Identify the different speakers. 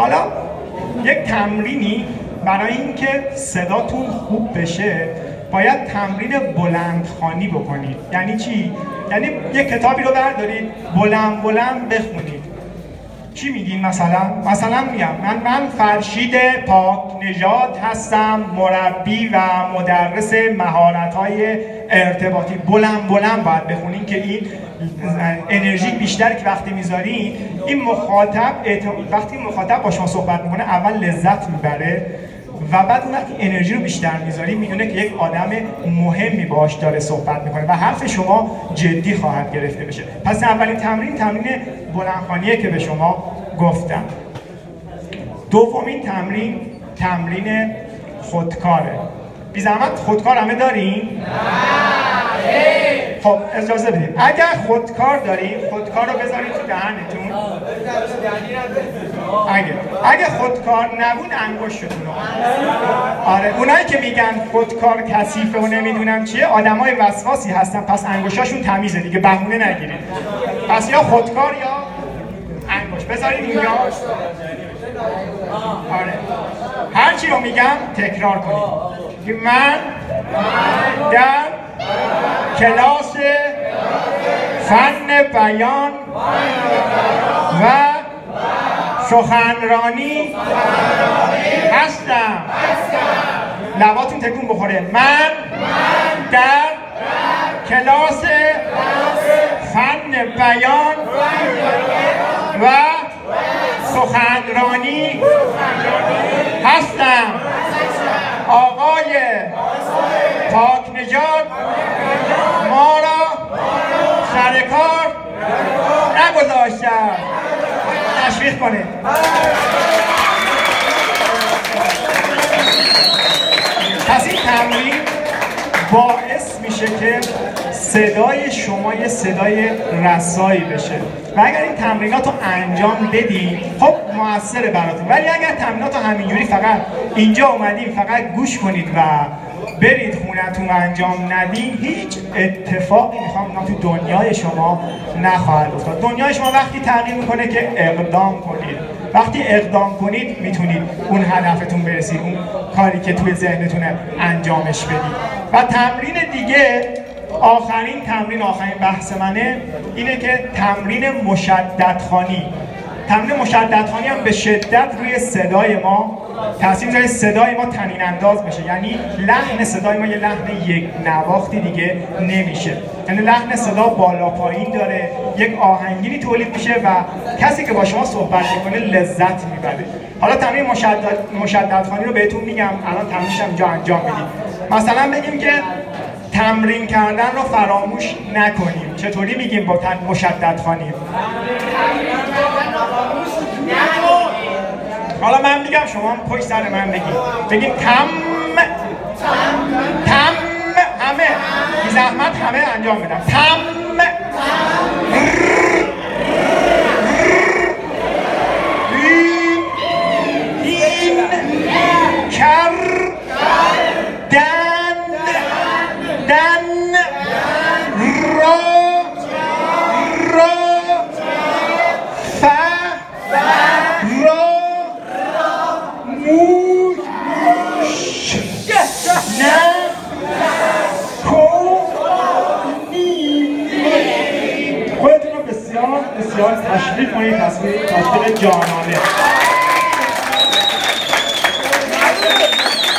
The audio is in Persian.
Speaker 1: حالا یک تمرینی برای اینکه صداتون خوب بشه باید تمرین بلندخانی بکنید. یعنی چی؟ یعنی یک کتابی رو بردارید بلند بلند بخونید. چی میگین مثلا؟ مثلا میگم من من فرشید پاک نژاد هستم مربی و مدرس مهارت های ارتباطی بلند بلند باید بخونین که این انرژی بیشتری که وقتی می‌ذارین این مخاطب وقتی مخاطب با شما صحبت می‌کنه اول لذت می‌بره و بعد اون وقتی انرژی رو بیشتر می‌ذاری می‌دونه که یک آدم مهمی باش داره صحبت می‌کنه و حرف شما جدی خواهد گرفته بشه. پس اولین تمرین تمرین بلندخانیه که به شما گفتم. دومین تمرین تمرین خودکاره. بی زحمت خودکار همه داریم؟ خب اجازه بدید. اگر خودکار داریم خودکار رو بذارید تو دهنتون. اگه اگه خودکار نبود انگشتتون آره اونایی که میگن خودکار کثیفه و نمی‌دونم چیه آدمای وسواسی هستن. پس انگشتاشون تمیزه دیگه بهونه نگیرید. پس یا خودکار یا انگشت. بذارید اینجا. آره. هر چی رو میگم تکرار کنید. که من در کلاس فن بیان و سخنرانی هستم. لباتون تکون بخوره. من در کلاس فن بیان و سخنرانی هستم آقای پاک نجات ما را سر کار نگذاشتم کنید پس این تمرین باعث میشه که صدای شما یه صدای رسایی بشه. و اگر این تمرینات رو انجام بدین خب موثره براتون. ولی اگر تمرینات رو همینجوری فقط اینجا اومدین فقط گوش کنید و برید خونتون انجام ندین هیچ اتفاقی می‌خوام تو دنیای شما نخواهد افتاد. دنیای شما وقتی تغییر می‌کنه که اقدام کنید. وقتی اقدام کنید می‌تونید اون هدفتون برسید اون کاری که توی ذهنتونه انجامش بدید. و تمرین دیگه آخرین تمرین آخرین بحث منه اینه که تمرین مشددخانی تمرین مشددخانی هم به شدت روی صدای ما تاثیر می‌ذاره صدای ما تنین انداز بشه یعنی لحن صدای ما یه لحن یک نواختی دیگه نمیشه. یعنی لحن صدا بالا پایین داره یک آهنگینی تولید میشه و کسی که با شما صحبت می‌کنه لذت می‌بره. حالا تمرین مشدد مشددخانی رو بهتون میگم الان تمرینش اینجا انجام بدید مثلا بگیم که تمرین کردن رو فراموش نکنیم. چطوری میگیم با مشدد خانیم حالا من میگم شما پشت سر من بگیم بگیم تم تم همه. بی زحمت همه انجام بدم تم بسیار تشریف کنید تصویر تصویر جانانه.